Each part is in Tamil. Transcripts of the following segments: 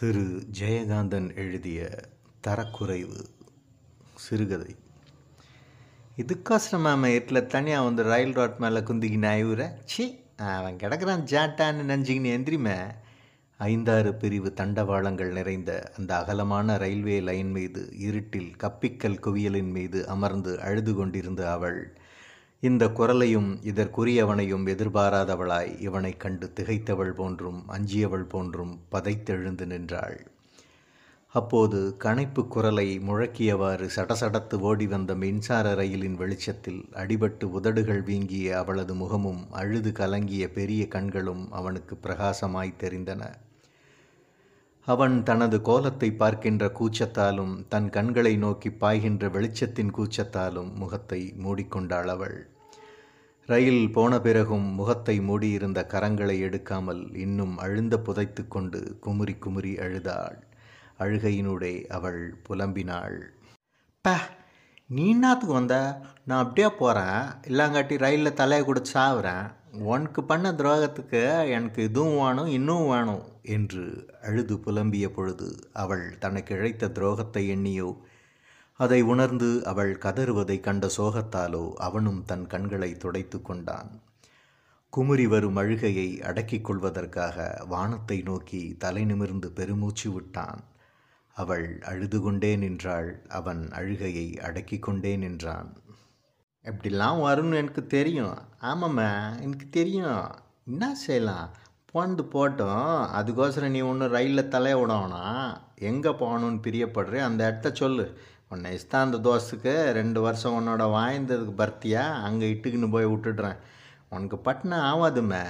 திரு ஜெயகாந்தன் எழுதிய தரக்குறைவு சிறுகதை. இதுக்கோசரம் மேம் எட்டில் தனியாக வந்து ரயில் ரோட் மேலே குந்திக்கின்னு ஐவுற சி அவன் கிடக்குறான் ஜாட்டான்னு நெஞ்சிக்கின்னு எந்திரிமே. ஐந்தாறு பிரிவு தண்டவாளங்கள் நிறைந்த அந்த அகலமான ரயில்வே லைன் மீது இருட்டில் கப்பிக்கல் குவியலின் மீது அமர்ந்து அழுது கொண்டிருந்த அவள் இந்த குரலையும் இதற்குரியவனையும் எதிர்பாராதவளாய் இவனை கண்டு திகைத்தவள் போன்றும் அஞ்சியவள் போன்றும் பதைத்தெழுந்து நின்றாள். அப்போது கணைப்பு குரலை முழக்கியவாறு சடசடத்து ஓடி வந்த மின்சார ரயிலின் வெளிச்சத்தில் அடிபட்டு உதடுகள் வீங்கிய அவளது முகமும் அழுது கலங்கிய பெரிய கண்களும் அவனுக்கு பிரகாசமாய் தெரிந்தன. அவன் தனது கோலத்தை பார்க்கின்ற கூச்சத்தாலும் தன் கண்களை நோக்கி பாய்கின்ற வெளிச்சத்தின் கூச்சத்தாலும் முகத்தை மூடிக்கொண்டாள் அவள் ரயில் போன பிறகும் முகத்தை மூடியிருந்த கரங்களை எடுக்காமல் இன்னும் அழுந்த புதைத்து கொண்டு குமுறி குமுறி அழுதாள். அழுகையினூடே அவள் புலம்பினாள். ப நீ என்னத்துக்கு வந்த? நான் அப்படியே போகிறேன் இல்லாங்காட்டி ரயிலில் தலையை கொடுத்து சாவுறேன். உனக்கு பண்ண துரோகத்துக்கு எனக்கு இதுவும் வேணும் இன்னும் வேணும். என்று அழுது புலம்பிய பொழுது அவள் தனக்கு இழைத்த துரோகத்தை எண்ணியோ அதை உணர்ந்து அவள் கதறுவதை கண்ட சோகத்தாலோ அவனும் தன் கண்களை துடைத்து கொண்டான். குமுறி வரும் அழுகையை அடக்கிக் கொள்வதற்காக வானத்தை நோக்கி தலை நிமிர்ந்து பெருமூச்சு விட்டான். அவள் அழுது கொண்டே நின்றாள் அவன் அழுகையை அடக்கிக் கொண்டே நின்றான். எப்படிலாம் வரும்னு எனக்கு தெரியும். ஆமாம்மா எனக்கு தெரியும். என்ன செய்யலாம்? போனது போட்டோம். அதுக்கோசரம் நீ ஒன்றும் ரயிலில் தலைய விடணும்னா எங்கே போகணும்னு பிரியப்படுறே அந்த இடத்த சொல்லு. உன்னை இஸ்தாந்த தோசுக்கு ரெண்டு வருஷம் உன்னோட வாய்ந்ததுக்கு பர்த்தியா? அங்கே இட்டுக்குன்னு போய் விட்டுடுறேன். உனக்கு பட்டினம் ஆகாதுமே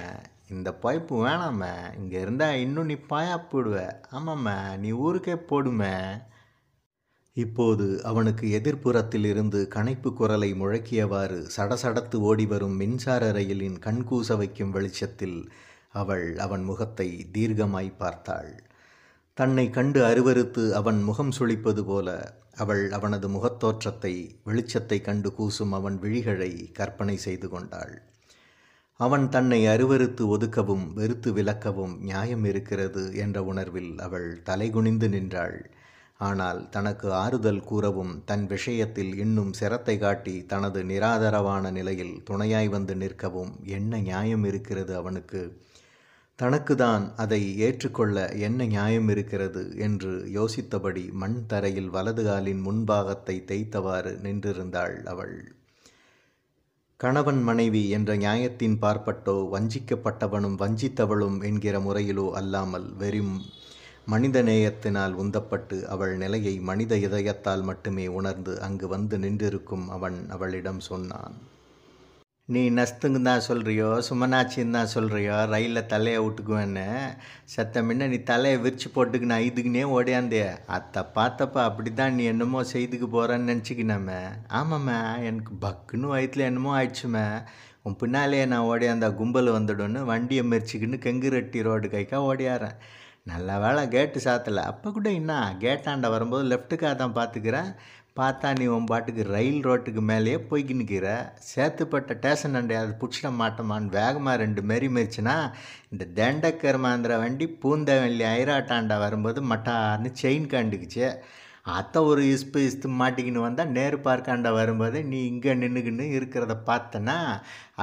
இந்த பைப்பு வேணாமே. இங்கே இருந்தால் இன்னும் நீ பாயா போடுவ ஆமாம்மா நீ ஊருக்கே போடுமே. இப்போது அவனுக்கு எதிர்ப்புறத்தில் இருந்து கணைப்பு குரலை முழக்கியவாறு சடசடத்து ஓடிவரும் மின்சார ரயிலின் கண்கூச வைக்கும் வெளிச்சத்தில் அவள் அவன் முகத்தை தீர்க்கமாய் பார்த்தாள். தன்னை கண்டு அருவருத்து அவன் முகம் சுளிப்பது போல அவள் அவனது முகத்தோற்றத்தை வெளிச்சத்தை கண்டு கூசும் அவன் விழிகளை கற்பனை செய்து கொண்டாள். அவன் தன்னை அருவருத்து ஒதுக்கவும் வெறுத்து விலக்கவும் நியாயம் இருக்கிறது என்ற உணர்வில் அவள் தலைகுனிந்து நின்றாள். ஆனால் தனக்கு ஆறுதல் கூறவும் தன் விஷயத்தில் இன்னும் சிரத்தை காட்டி தனது நிராதரவான நிலையில் துணையாய் வந்து நிற்கவும் என்ன நியாயம் இருக்கிறது அவனுக்கு? தனக்குதான் அதை ஏற்றுக்கொள்ள என்ன நியாயம் இருக்கிறது என்று யோசித்தபடி மண் தரையில் வலது காலின் முன்பாகத்தை தேய்த்தவாறு நின்றிருந்தாள் அவள். கணவன் மனைவி என்ற நியாயத்தின் பார்ப்பட்டோ வஞ்சிக்கப்பட்டவனும் வஞ்சித்தவளும் என்கிற முறையிலோ அல்லாமல் வெறும் மனித நேயத்தினால் உந்தப்பட்டு அவள் நிலையை மனித இதயத்தால் மட்டுமே உணர்ந்து அங்கு வந்து நின்றிருக்கும் அவன் அவளிடம் சொன்னான். நீ நஸ்துங்க தான் சொல்கிறியோ சுமனாச்சின்னு தான் சொல்கிறியோ ரயிலில் தலையை விட்டுக்குவேன்னு. செத்த முன்ன நீ தலையை விரிச்சு போட்டுக்கு நான் இதுக்குனே ஓடியாந்தே. அத்தை பார்த்தப்ப அப்படி தான் நீ என்னமோ செய்துக்கு போகிறேன்னு நினச்சிக்கினாமே. ஆமாம்மா எனக்கு பக்குன்னு வயிற்றுல என்னமோ ஆயிடுச்சுமே. உன் பின்னாலேயே நான் ஓடியாந்தா கும்பல் வந்துடும்னு வண்டியை மெரிச்சிக்கின்னு கெங்குரெட்டி ரோடு கைக்காக ஓடியாரேன் நல்ல வேலை கேட்டு சாத்தலை. அப்போ கூட என்ன? கேட்டாண்ட வரும்போது லெஃப்ட்டுக்காக தான் பார்த்துக்கிறேன் பார்த்தா நீ உன் பாட்டுக்கு ரயில் ரோட்டுக்கு மேலேயே போய்க்கின்னு நிற்கிற சேத்துப்பட்ட ஸ்டேஷன் அண்டையாவது பிடிச்சிட மாட்டோமான்னு வேகமாக ரெண்டு மெரி மெரிச்சுனா இந்த தண்டக்கர்மாந்திர வண்டி பூந்தவெள்ளி ஐராட்டாண்டா வரும்போது மட்டார்னு செயின் கண்டுக்குச்சு. அத்தை ஒரு இஸ்பு இஸ்து மாட்டிக்கின்னு வந்தால் நேரு பார்க்காண்டா வரும்போது நீ இங்கே நின்றுக்கின்னு இருக்கிறத பார்த்தனா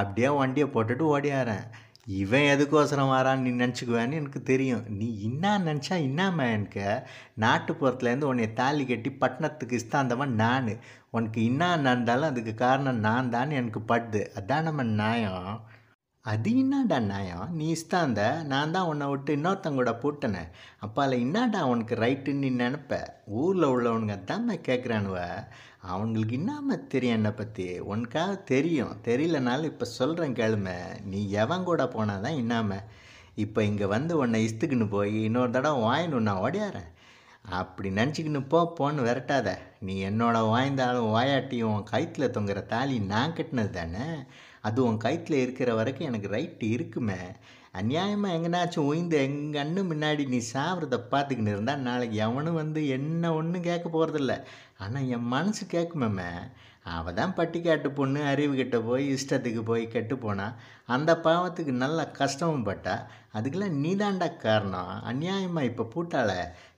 அப்படியே வண்டியை போட்டுட்டு ஓடியாரேன். இவன் எதுக்கோசரம் வரான்னு நீ நினச்சிக்குவேன்னு எனக்கு தெரியும். நீ என்ன நினச்சா இன்னாம எனக்கு? நாட்டுப்புறத்துலேருந்து உன்னை தாலி கட்டி பட்டணத்துக்கு இஸ்தாந்தவன் நான். உனக்கு என்ன நடந்தாலும் அதுக்கு காரணம் நான் தான் எனக்கு படுது அதான் நம்ம நியாயம். அது என்னடா நியாயம்? நீ இஸ்தாந்த நான் தான் உன்னை விட்டு இன்னொருத்தங்கூட கூட அப்பால என்னடா உனக்கு ரைட்டுன்னு நீ நினப்ப? ஊரில் உள்ளவனுங்க தான் கேட்குறானுவ அவங்களுக்கு என்னாம தெரியும் என்னை பற்றி உனக்காக தெரியும். தெரியலனாலும் இப்போ சொல்கிறேன் கேளுமை. நீ எவன் கூட போனால் தான் என்னாம இப்போ இங்கே வந்து உன்னை இஸ்துக்குன்னு போய் இன்னொரு தடவை வாங்கினு நான் ஓடியாரேன் அப்படி நினச்சிக்கின்னு போ போன்னு விரட்டாத. நீ என்னோட வாய்ந்தாலும் வாயாட்டியும் உன் கயிற்றில் தொங்குற தாலி நான் கட்டினது தானே? அது உன் கயிற்றில் இருக்கிற வரைக்கும் எனக்கு ரைட்டு இருக்குமே. அநியாயமாக எங்கனாச்சும் ஓய்ந்து எங்கள் அண்ணு முன்னாடி நீ சாப்பிட்றத பார்த்துக்கின்னு இருந்தால் நாளைக்கு எவனும் வந்து என்ன ஒன்றும் கேட்க போகிறதில்ல ஆனால் என் மனசு கேட்குமேமே. அவள் தான் பட்டிக்காட்டு பொண்ணு அறிவு கிட்ட போய் இஷ்டத்துக்கு போய் கெட்டு போனால் அந்த பாவத்துக்கு நல்ல கஷ்டமும் பட்டா. அதுக்கெல்லாம் நீதாண்டா காரணம். அநியாயமாக இப்போ பூட்டாள.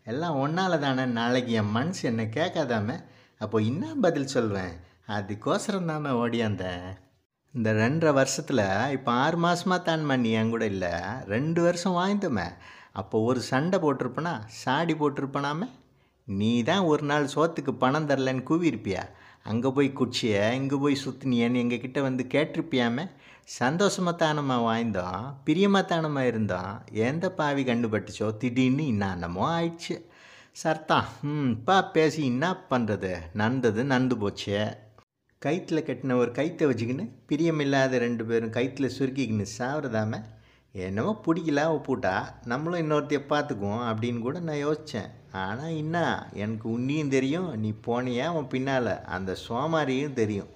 எல்லாம் ஒன்றால் தானே. நாளைக்கு என் மனசு என்னை கேட்காதாம. அப்போ என்ன பதில் சொல்வேன்? அதுக்கோசரம் தானே ஓடியாந்தேன் இந்த ரெண்டரை வருஷத்தில் இப்போ ஆறு மாதமாக தான்மா நீ என் கூட இல்லை. ரெண்டு வருஷம் வாய்ந்தோமே அப்போ ஒரு சண்டை போட்டிருப்பனா? சாடி போட்டிருப்பனாமே? நீ தான் ஒரு நாள் சோத்துக்கு பணம் தரலன்னு கூவியிருப்பியா? அங்கே போய் குச்சிய இங்கே போய் சுற்றினியன்னு எங்ககிட்ட வந்து கேட்டிருப்பியாமே? சந்தோஷமாக தானம்மா வாய்ந்தோம் பிரியமாக தானமாக இருந்தோம். எந்த பாவி கண்டுபட்டுச்சோ? திடீர்னு இன்னானமோ ஆயிடுச்சு. சர்தான் ம் இப்போ பேசி என்ன பண்ணுறது நடந்தது நடந்து போச்சே. கயிற்றில் கட்டின ஒரு கயிற்றை வச்சுக்கின்னு பிரியமில்லாத ரெண்டு பேரும் கயிற்றில் சுருக்கிக்கின்னு சாப்பிட்றதாம என்னமோ பிடிக்கல ஒப்புட்டா. நம்மளும் இன்னொருத்தைய பார்த்துக்குவோம் அப்படின்னு கூட நான் யோசித்தேன் ஆனால் என்ன எனக்கு உன்னியும் தெரியும் நீ போனியா உன் பின்னால். அந்த சோமாரியும் தெரியும்.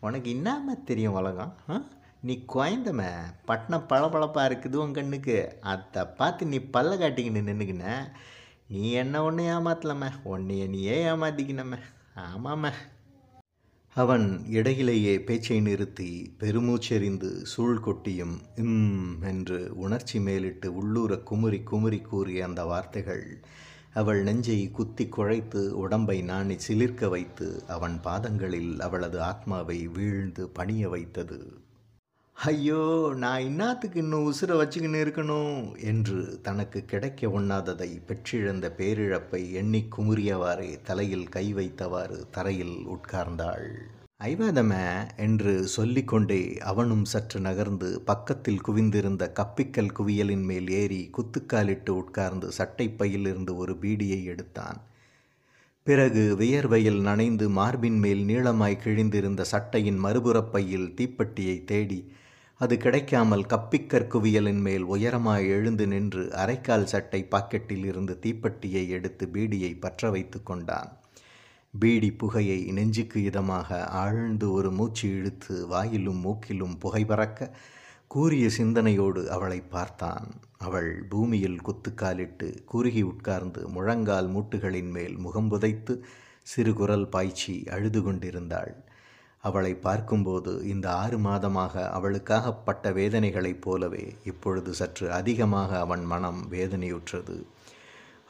உனக்கு இன்னாம தெரியும் உலகம்? ஆ? நீ குழந்தம பட்டணம் பளபளப்பாக இருக்குது உன் கண்ணுக்கு. அதை பார்த்து நீ பல்ல காட்டிக்கின்னு நின்றுக்கின நீ என்ன ஒன்று ஏமாத்தலாமே? உன்னைய நீயே ஏமாத்திக்கினமே. ஆமாம்மா அவன் இடையிலேயே பேச்சை நிறுத்தி பெருமூச்செறிந்து சூழ் கொட்டியும் இம் என்று உணர்ச்சி மேலிட்டு உள்ளூர குமுறி குமுறி கூறிய அந்த வார்த்தைகள் அவள் நெஞ்சை குத்தி குழைத்து உடம்பை நாணி சிலிர்க்க வைத்து அவன் பாதங்களில் அவளது ஆத்மாவை வீழ்ந்து பணிய வைத்தது. ஐயோ நான் இன்னாத்துக்கு இன்னும் உசுரை வச்சுக்கின்னு இருக்கணும் என்று தனக்கு கிடைக்க ஒண்ணாததை பெற்றிழந்த பேரிழப்பை எண்ணி குமுறியவாறே தலையில் கை வைத்தவாறு தரையில் உட்கார்ந்தாள். ஐவாதம என்று சொல்லிக்கொண்டே அவனும் சற்று நகர்ந்து பக்கத்தில் குவிந்திருந்த கப்பிக்கல் குவியலின் மேல் ஏறி குத்துக்காலிட்டு உட்கார்ந்து சட்டைப்பையிலிருந்து ஒரு பீடியை எடுத்தான். பிறகு வியர்வையில் நனைந்து மார்பின் மேல் நீளமாய் கிழிந்திருந்த சட்டையின் மறுபுறப்பையில் தீப்பெட்டியை தேடி அது கிடைக்காமல் கப்பிக்கற்குவியலின் மேல் உயரமாய் எழுந்து நின்று அரைக்கால் சட்டை பாக்கெட்டில் இருந்து தீப்பெட்டியை எடுத்து பீடியை பற்ற வைத்து கொண்டான். பீடி புகையை நெஞ்சுக்கு இதமாக ஆழ்ந்து ஒரு மூச்சு இழுத்து வாயிலும் மூக்கிலும் புகை பறக்க கூறிய சிந்தனையோடு அவளை பார்த்தான். அவள் பூமியில் குத்துக்காலிட்டு குறுகி உட்கார்ந்து முழங்கால் மூட்டுகளின் மேல் முகம் புதைத்து சிறு குரல் பாய்ச்சி அழுது கொண்டிருந்தாள். அவளை பார்க்கும்போது இந்த ஆறு மாதமாக அவளுக்காக பட்ட வேதனைகளைப் போலவே இப்பொழுது சற்று அதிகமாக அவன் மனம் வேதனையுற்றது.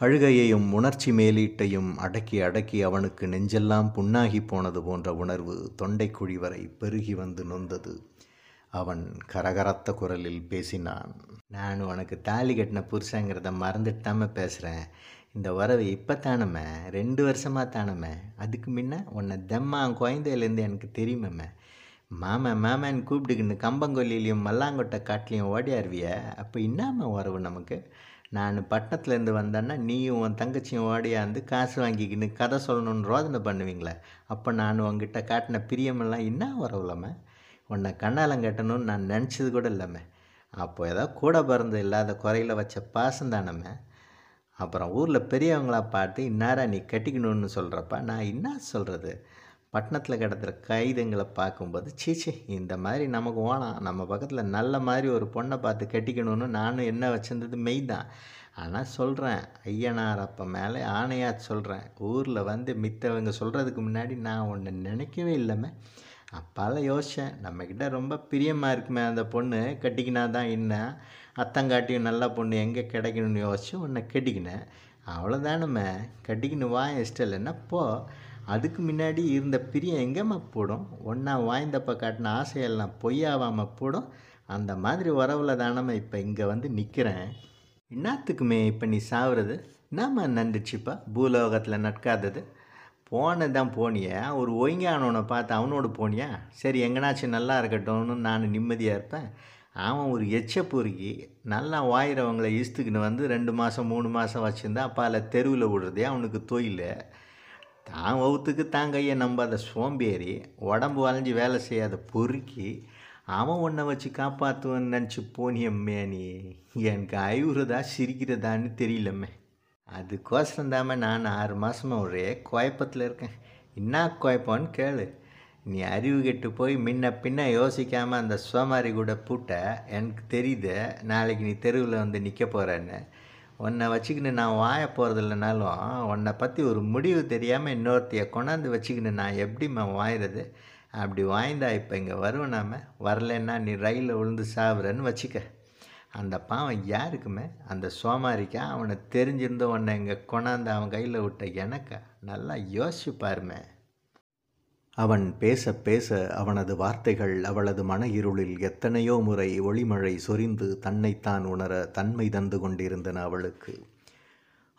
அழுகையையும் உணர்ச்சி மேலீட்டையும் அடக்கி அடக்கி அவனுக்கு நெஞ்செல்லாம் புண்ணாகி போனது போன்ற உணர்வு தொண்டைக்குழி வரை பெருகி வந்து நொந்தது. அவன் கரகரத்த குரலில் பேசினான். நான் உனக்கு தாலி கட்டின புருஷங்கிறத மறந்துட்டாம பேசுகிறேன் இந்த உறவு இப்போ தானம்மே ரெண்டு வருஷமாக தானம்மே? அதுக்கு முன்ன உன்னை தெம்மா குழந்தையிலேருந்து எனக்கு தெரியுமேம்மே? மாமன் மாமான்னு கூப்பிட்டுக்கின்னு கம்பங்கொல்லிலையும் மல்லாங்கொட்டை காட்டிலையும் ஓடியாருவிய? அப்போ இன்னாம உறவு நமக்கு? நான் பட்டணத்துலேருந்து வந்தேன்னா நீயும் உன் தங்கச்சியும் ஓடியாந்து காசு வாங்கிக்கின்னு கதை சொல்லணும்னு ரோதனை பண்ணுவீங்களே? அப்போ நான் உங்ககிட்ட காட்டின பிரியமெல்லாம் என்ன உறவுலாம உன்னை கண்ணாலம் கட்டணும்னு நான் நினச்சது கூட இல்லாம அப்போ ஏதோ கூட பிறந்து இல்லாத குறையில் வச்ச பாசம் தானம்மே? அப்புறம் ஊரில் பெரியவங்களா பார்த்து இன்னாரா நீ கட்டிக்கணும்னு சொல்கிறப்ப நான் என்ன சொல்கிறது பட்டணத்தில் கிடத்துற கைதுங்களை பார்க்கும்போது சீச்சி இந்த மாதிரி நமக்கு ஓனாம் நம்ம பக்கத்தில் நல்ல மாதிரி ஒரு பொண்ணை பார்த்து கட்டிக்கணும்னு நானும் என்ன வச்சுருந்தது மெய் தான். ஆனால் சொல்கிறேன் ஐயனார் அப்போ மேலே ஆணையாக சொல்கிறேன் ஊரில் வந்து மித்தவங்க சொல்கிறதுக்கு முன்னாடி நான் ஒன்று நினைக்கவே இல்லைமே. அப்பால யோசித்தேன் நம்மக்கிட்ட ரொம்ப பிரியமாக இருக்குமே அந்த பொண்ணு கட்டிக்கினா தான் என்ன அத்தங்காட்டியும் நல்ல பொண்ணு எங்கே கிடைக்கணும்னு யோசிச்சு உன்னை கட்டிக்கினேன். அவ்வளோதானுமே கட்டிக்கின்னு வா இஷ்டம் இல்லைன்னா போ. அதுக்கு முன்னாடி இருந்த பிரியம் எங்கேம்மா போடும்? ஒன்றா வாய்ந்தப்ப காட்டின ஆசையெல்லாம் பொய்யாவாமல் போடும்? அந்த மாதிரி உறவில் தானம்மா இப்போ இங்கே வந்து நிற்கிறேன் என்னத்துக்குமே இப்போ நீ சாவுறது? என்னம்மா நண்டுச்சுப்பா பூலோகத்தில் நட்காதது. போனது தான் போனியா. ஒரு ஒய்ங்கானவனை பார்த்து அவனோடு போனியா? சரி எங்கனாச்சும் நல்லா இருக்கட்டும்னு நான் நிம்மதியாக இருப்பேன். அவன் ஒரு எச்ச பொறுக்கி நல்லா வாயிறவங்களை இஸ்துக்குன்னு வந்து ரெண்டு மாதம் மூணு மாதம் வச்சுருந்தா அப்போ அதில் தெருவில் விடுறதே அவனுக்கு தொழில் தான் வகுத்துக்கு தான் கையை நம்பாத சோம்பேறி உடம்பு வளைஞ்சி வேலை செய்யாத பொறுக்கி அவன் உன்னை வச்சு காப்பாற்றுவன்னு நினச்சி போனியம்மே நீ. எனக்கு அழுகுறதா சிரிக்கிறதான்னு தெரியலம்மே. அதுக்கோசரம் தாம நான் ஆறு மாதமாக ஒரே குழப்பத்தில் இருக்கேன். என்ன குழப்பம்னு கேளு. நீ அறிவு கெட்டு போய் முன்ன பின்ன யோசிக்காமல் அந்த சோமாரி கூட பூட்ட எனக்கு தெரியுது. நாளைக்கு நீ தெருவில் வந்து நிற்க போகிறேன்னு உன்னை வச்சுக்கின்னு நான் வாய போகிறது இல்லைனாலும் உன்னை பற்றி ஒரு முடிவு தெரியாமல் இன்னொருத்தைய கொண்டாந்து வச்சுக்கின்னு நான் எப்படிம்மா வாயிறது? அப்படி வாய்ந்தா இப்போ இங்கே வருவேனாம வரலன்னா நீ ரயிலில் விழுந்து சாவுறன்னு வச்சுக்க. அந்த பாவம் யாருக்குமே அந்த சோமாரிக்கா? அவனை தெரிஞ்சிருந்த உன்னை இங்கே கொண்டாந்து அவன் கையில் விட்ட எனக்கா? நல்லா யோசிச்சு பாருமே அவன் பேச பேச அவனது வார்த்தைகள் அவளது மன இருளில் எத்தனையோ முறை ஒளிமழை சொரிந்து தன்னைத்தான் உணர தன்மை தந்து கொண்டிருந்தன அவளுக்கு.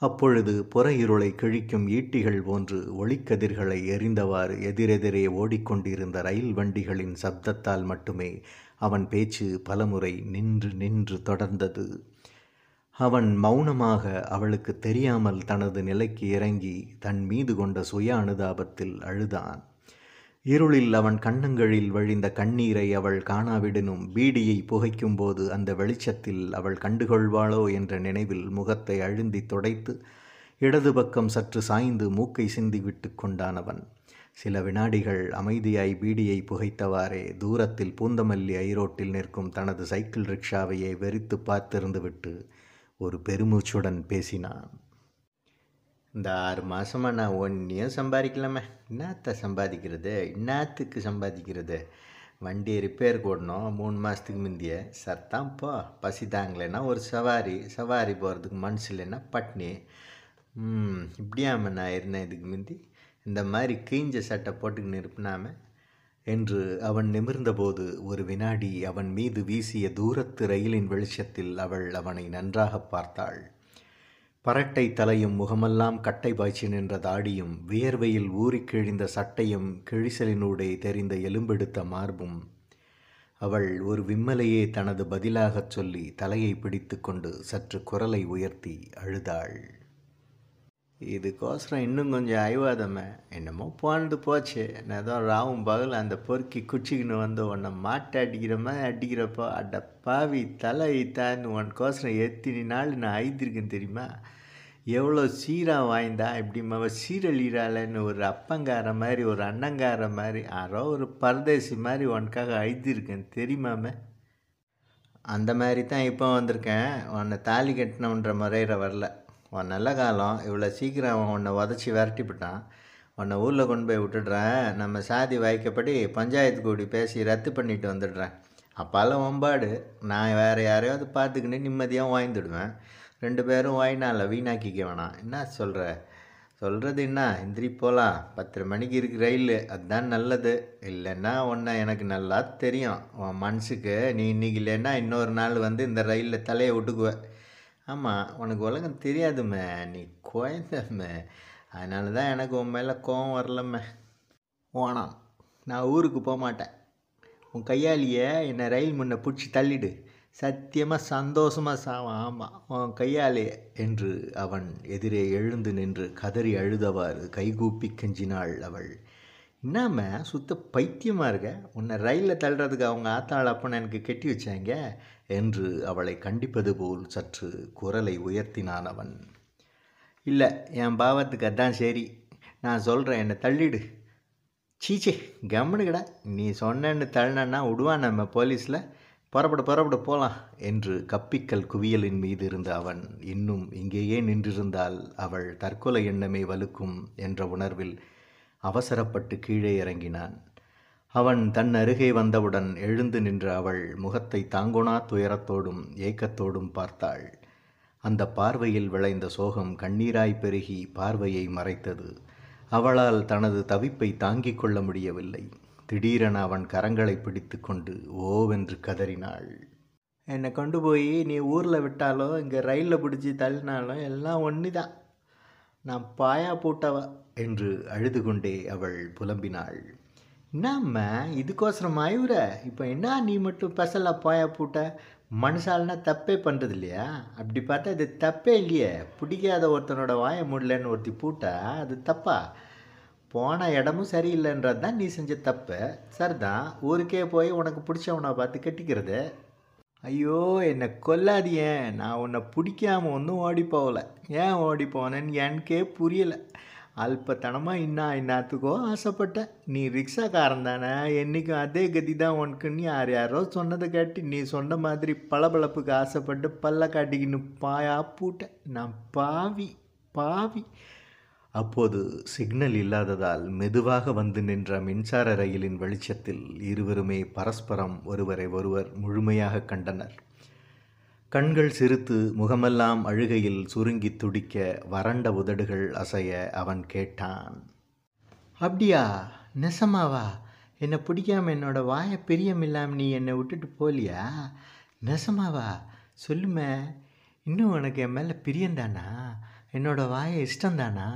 அப்பொழுது புற இருளை கிழிக்கும் ஈட்டிகள் போன்று ஒளிக்கதிர்களை எரிந்தவாறு எதிரெதிரே ஓடிக்கொண்டிருந்த ரயில் வண்டிகளின் சப்தத்தால் மட்டுமே அவன் பேச்சு பலமுறை நின்று நின்று தொடர்ந்தது. அவன் மௌனமாக அவளுக்கு தெரியாமல் தனது நிலைக்கு இறங்கி தன் மீது கொண்ட சுய அனுதாபத்தில் அழுதான். இருளில் அவன் கண்ணங்களில் வழிந்த கண்ணீரை அவள் காணாவிடனும் பீடியை புகைக்கும்போது அந்த வெளிச்சத்தில் அவள் கண்டுகொள்வாளோ என்ற நினைவில் முகத்தை அழுந்தி துடைத்து இடது பக்கம் சற்று சாய்ந்து மூக்கை சிந்திவிட்டு கொண்டானவன் சில வினாடிகள் அமைதியாய் பீடியை புகைத்தவாறே தூரத்தில் பூந்தமல்லி ஐரோட்டில் நிற்கும் தனது சைக்கிள் ரிக்ஷாவையே வெறித்து பார்த்திருந்துவிட்டு ஒரு பெருமூச்சுடன் பேசினான். இந்த ஆறு மாதமாக நான் ஒன்றையும் சம்பாதிக்கலாமே. என்னத்தை சம்பாதிக்கிறது? என்னத்துக்கு சம்பாதிக்கிறது? வண்டியை ரிப்பேர் போடணும் மூணு மாதத்துக்கு முந்திய. சர்தான் போ. பசி தாங்கலைன்னா ஒரு சவாரி. சவாரி போகிறதுக்கு மனசு இல்லைன்னா பட்னி. இப்படியாம நான் இருந்தேன் இதுக்கு முந்தி. இந்த மாதிரி கீஞ்ச சட்டை போட்டுக்கின்னு இருப்பினாம என்று அவன் நிமிர்ந்தபோது ஒரு வினாடி அவன் மீது வீசிய தூரத்து ரயிலின் வெளிச்சத்தில் அவள் அவனை நன்றாக பார்த்தாள். பரட்டை தலையும் முகமெல்லாம் கட்டை பாய்ச்சி நின்ற தாடியும் வியர்வையில் ஊறி கிழிந்த சட்டையும் கிழிசலினூடே தெரிந்த எலும்பெடுத்த மார்பும் அவள் ஒரு விம்மலையே தனது பதிலாகச் சொல்லி தலையை பிடித்து கொண்டு சற்று குரலை உயர்த்தி அழுதாள். இதுக்கோசரம் இன்னும் கொஞ்சம் ஐவாதமே என்னமோ போனது போச்சு. நான் ஏதோ ராவும் பகல் அந்த பொறுக்கி குச்சிக்கின்னு வந்து உன்னை மாட்டை அடிக்கிற மாதிரி அடிக்கிறப்போ அட பாவி தலை ஈத்தான்னு உனக்கோசரம் எத்தனை நாள் நான் ஐத்திருக்கேன் தெரியுமா? எவ்வளோ சீராக வாய்ந்தா இப்படி மவ சீரழிறாளன்னு ஒரு அப்பங்கார மாதிரி ஒரு அண்ணங்கார மாதிரி யாரோ ஒரு பரதேசி மாதிரி உனக்காக ஐத்திருக்கேன் தெரியுமாமே அந்த மாதிரி தான் இப்போ வந்திருக்கேன். உன்னை தாலி கட்டினன்ற முறையில் வரல. உன் நல்ல காலம் இவ்வளோ சீக்கிரம் அவன் உன்னை உதச்சி விரட்டிவிட்டான் உன்னை ஊரில் கொண்டு போய் விட்டுடுறேன். நம்ம சாதி வாய்க்கப்படி பஞ்சாயத்து கூடி பேசி ரத்து பண்ணிட்டு வந்துடுறேன். அப்பாலாம் ஒம்பாடு நான் வேறு யாரையாவது பார்த்துக்கின்னு நிம்மதியாக வாய்ந்துடுவேன் ரெண்டு பேரும் வாய்னால வீணாக்கிக்க வேணாம். என்ன சொல்கிற சொல்கிறது என்ன? எந்திரி போகலாம் பத்தரை மணிக்கு இருக்கு ரயில். அதுதான் நல்லது. இல்லைன்னா ஒன்று எனக்கு நல்லா தெரியும். உன் மனசுக்கு நீ இன்றைக்கி இல்லைன்னா இன்னொரு நாள் வந்து இந்த ரயிலில் தலையை விட்டுக்குவ ஆமாம் உனக்கு உலகம் தெரியாதுமே நீ குழந்தமே. அதனால தான் எனக்கு உன் மேலே கோவம் வரலம்மே ஓணாம் நான் ஊருக்கு போக மாட்டேன். உன் கையாளியை என்னை ரயில் முன்ன பிடிச்சி தள்ளிடு. சத்தியமாக சந்தோஷமாக சாவான். ஆமாம் உன் கையாலே என்று அவன் எதிரே எழுந்து நின்று கதறி அழுதவாறு கைகூப்பி கெஞ்சினாள் அவள். என்னாம சுத்த பைத்தியமாக இருக்க? உன்னை ரயிலில் தள்ளுறதுக்கு அவங்க ஆத்தாள் அப்பனை எனக்கு கெட்டி வச்சாங்க. என்று அவளை கண்டிப்பது போல் சற்று குரலை உயர்த்தினான் அவன். இல்லை என் பாவத்துக்கு அதான் சரி. நான் சொல்கிறேன் என்னை தள்ளிடு. சீச்சே கம்முனுக்கடா. நீ சொன்னேன்னு தள்ளினா விடுவான் நம்ம போலீஸில். புறப்பட புறப்பட போகலாம் என்று கப்பிக்கல் குவியலின் மீது இருந்த அவன் இன்னும் இங்கேயே நின்றிருந்தால் அவள் தற்கொலை எண்ணமே வலுக்கும் என்ற உணர்வில் அவசரப்பட்டு கீழே இறங்கினான். அவன் தன் அருகே வந்தவுடன் எழுந்து நின்ற அவள் முகத்தை தாங்கோனா துயரத்தோடும் ஏக்கத்தோடும் பார்த்தாள். அந்த பார்வையில் விளைந்த சோகம் கண்ணீராய் பெருகி பார்வையை மறைத்தது. அவளால் தனது தவிப்பை தாங்கிக் கொள்ள முடியவில்லை. திடீரென அவன் கரங்களை பிடித்து கொண்டு ஓவென்று கதறினாள். என்னை கொண்டு போய் நீ ஊரில் விட்டாலோ இங்கே ரயிலில் பிடிச்சி தள்ளினாலும் எல்லாம் ஒன்று தான் நான் பாயா போட்டவ என்று அழுது கொண்டே அவள் புலம்பினாள். என்னம்மா இதுக்கோசரம் இவர இப்போ என்ன நீ மட்டும் பெசலா போயா பூட்ட? மனுஷால்னா தப்பே பண்ணுறது இல்லையா அப்படி பார்த்தா இது தப்பே இல்லையே. பிடிக்காத ஒருத்தனோட வாய முடியலன்னு ஒருத்தி பூட்டா அது தப்பா? போன இடமும் சரியில்லைன்றது தான் நீ செஞ்ச தப்பு. சரிதான் ஊருக்கே போய் உனக்கு பிடிச்சவனை பார்த்து கட்டிக்கிறது. ஐயோ என்னை கொல்லாதியே நான் உன்னை பிடிக்காம ஒன்றும் ஓடி போகலை. ஏன் ஓடி போனேன்னு எனக்கே புரியலை. அல்பத்தனமாக இன்னா இன்னாத்துக்கோ ஆசைப்பட்டேன் நீ ரிக்ஷாக்காரன் தானே என்றைக்கும் அதே கதி தான் உனக்குன்னு யார் யாரோ சொன்னதை கேட்டு நீ சொன்ன மாதிரி பளபளப்புக்கு ஆசைப்பட்டு பல்ல காட்டிக்கின்னு பாயா பூட்ட. நான் பாவி பாவி. அப்போது சிக்னல் இல்லாததால் மெதுவாக வந்து நின்ற மின்சார ரயிலின் வெளிச்சத்தில் இருவருமே பரஸ்பரம் ஒருவரை ஒருவர் முழுமையாக கண்டனர். கண்கள் சிரித்து முகமெல்லாம் அழுகையில் சுருங்கி துடிக்க வறண்ட உதடுகள் அசைய அவன் கேட்டான். அப்படியா? நெசமாவா? என்னை பிடிக்காம என்னோட வாயை பிரியமில்லாம நீ என்னை விட்டுட்டு போலியா? நெசமாவா? சொல்லுமே. இன்னும் உனக்கு என் மேலே பிரியந்தானா என்னோட வாயை இஷ்டந்தானா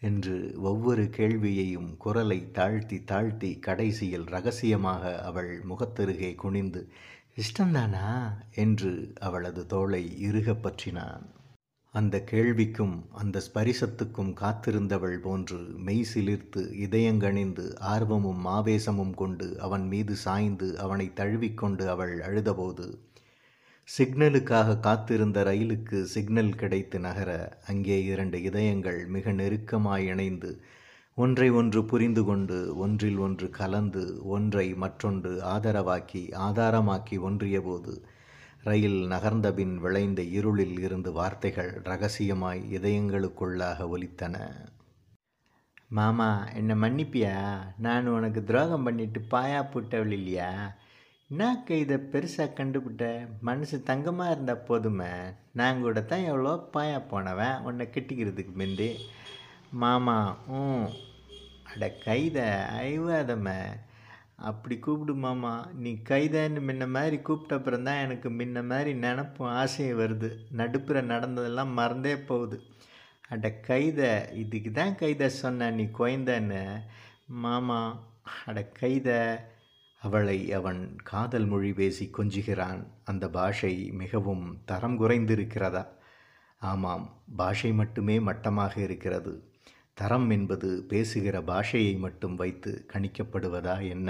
என்று ஒவ்வொரு கேள்வியையும் குரலை தாழ்த்தி தாழ்த்தி கடைசியில் ரகசியமாக அவள் முகத்தருகே குனிந்து இஷ்டந்தானா என்று அவளது தோளை இறுகப் பற்றினான். அந்த கேள்விக்கும் அந்த ஸ்பரிசத்துக்கும் காத்திருந்தவள் போன்று மெய் சிலிர்த்து இதயங்கணிந்து ஆர்வமும் ஆவேசமும் கொண்டு அவன் மீது சாய்ந்து அவனை தழுவிக்கொண்டு அவள் அழுதபோது சிக்னலுக்காக காத்திருந்த ரயிலுக்கு சிக்னல் கிடைத்து நகர அங்கே இரண்டு இதயங்கள் மிக நெருக்கமாய் இணைந்து ஒன்றை ஒன்று புரிந்து கொண்டு ஒன்றில் ஒன்று கலந்து ஒன்றை மற்றொன்று ஆதரவாக்கி ஆதாரமாக்கி ஒன்றியபோது ரயில் நகர்ந்தபின் விளைந்த இருளில் இருந்து வார்த்தைகள் ரகசியமாய் இதயங்களுக்குள்ளாக ஒலித்தன. மாமா என்னை மன்னிப்பியா? நான் உனக்கு துரோகம் பண்ணிட்டு பாயா புட்டவள் இல்லையா? என்னக்க இதை பெருசாக கண்டுபிட்ட? மனசு தங்கமாக இருந்தால் போதுமே. நான் கூட தான் எவ்வளோ பாயா போனவன். உன்னை கெட்டிக்கிறதுக்கு முந்தி. மாமா ம் அட கைத ஐவாதமே அப்படி கூப்பிடு மாமா. நீ கைதன்னு முன்ன மாதிரி கூப்பிட்ட அப்புறம் தான் எனக்கு முன்ன மாதிரி நினப்பும் ஆசையும் வருது. நடுப்புற நடந்ததெல்லாம் மறந்தே போகுது. அட கைத இதுக்கு தான் கைத சொன்ன நீ குழந்தன்னு மாமா அட கைத. அவளை அவன் காதல் மொழி பேசி கொஞ்சுகிறான். அந்த பாஷை மிகவும் தரம் குறைந்திருக்கிறதா? ஆமாம் பாஷை மட்டுமே மட்டமாக இருக்கிறது. தரம் என்பது பேசுகிற பாஷையை மட்டும் வைத்து கணிக்கப்படுவதா என்ன?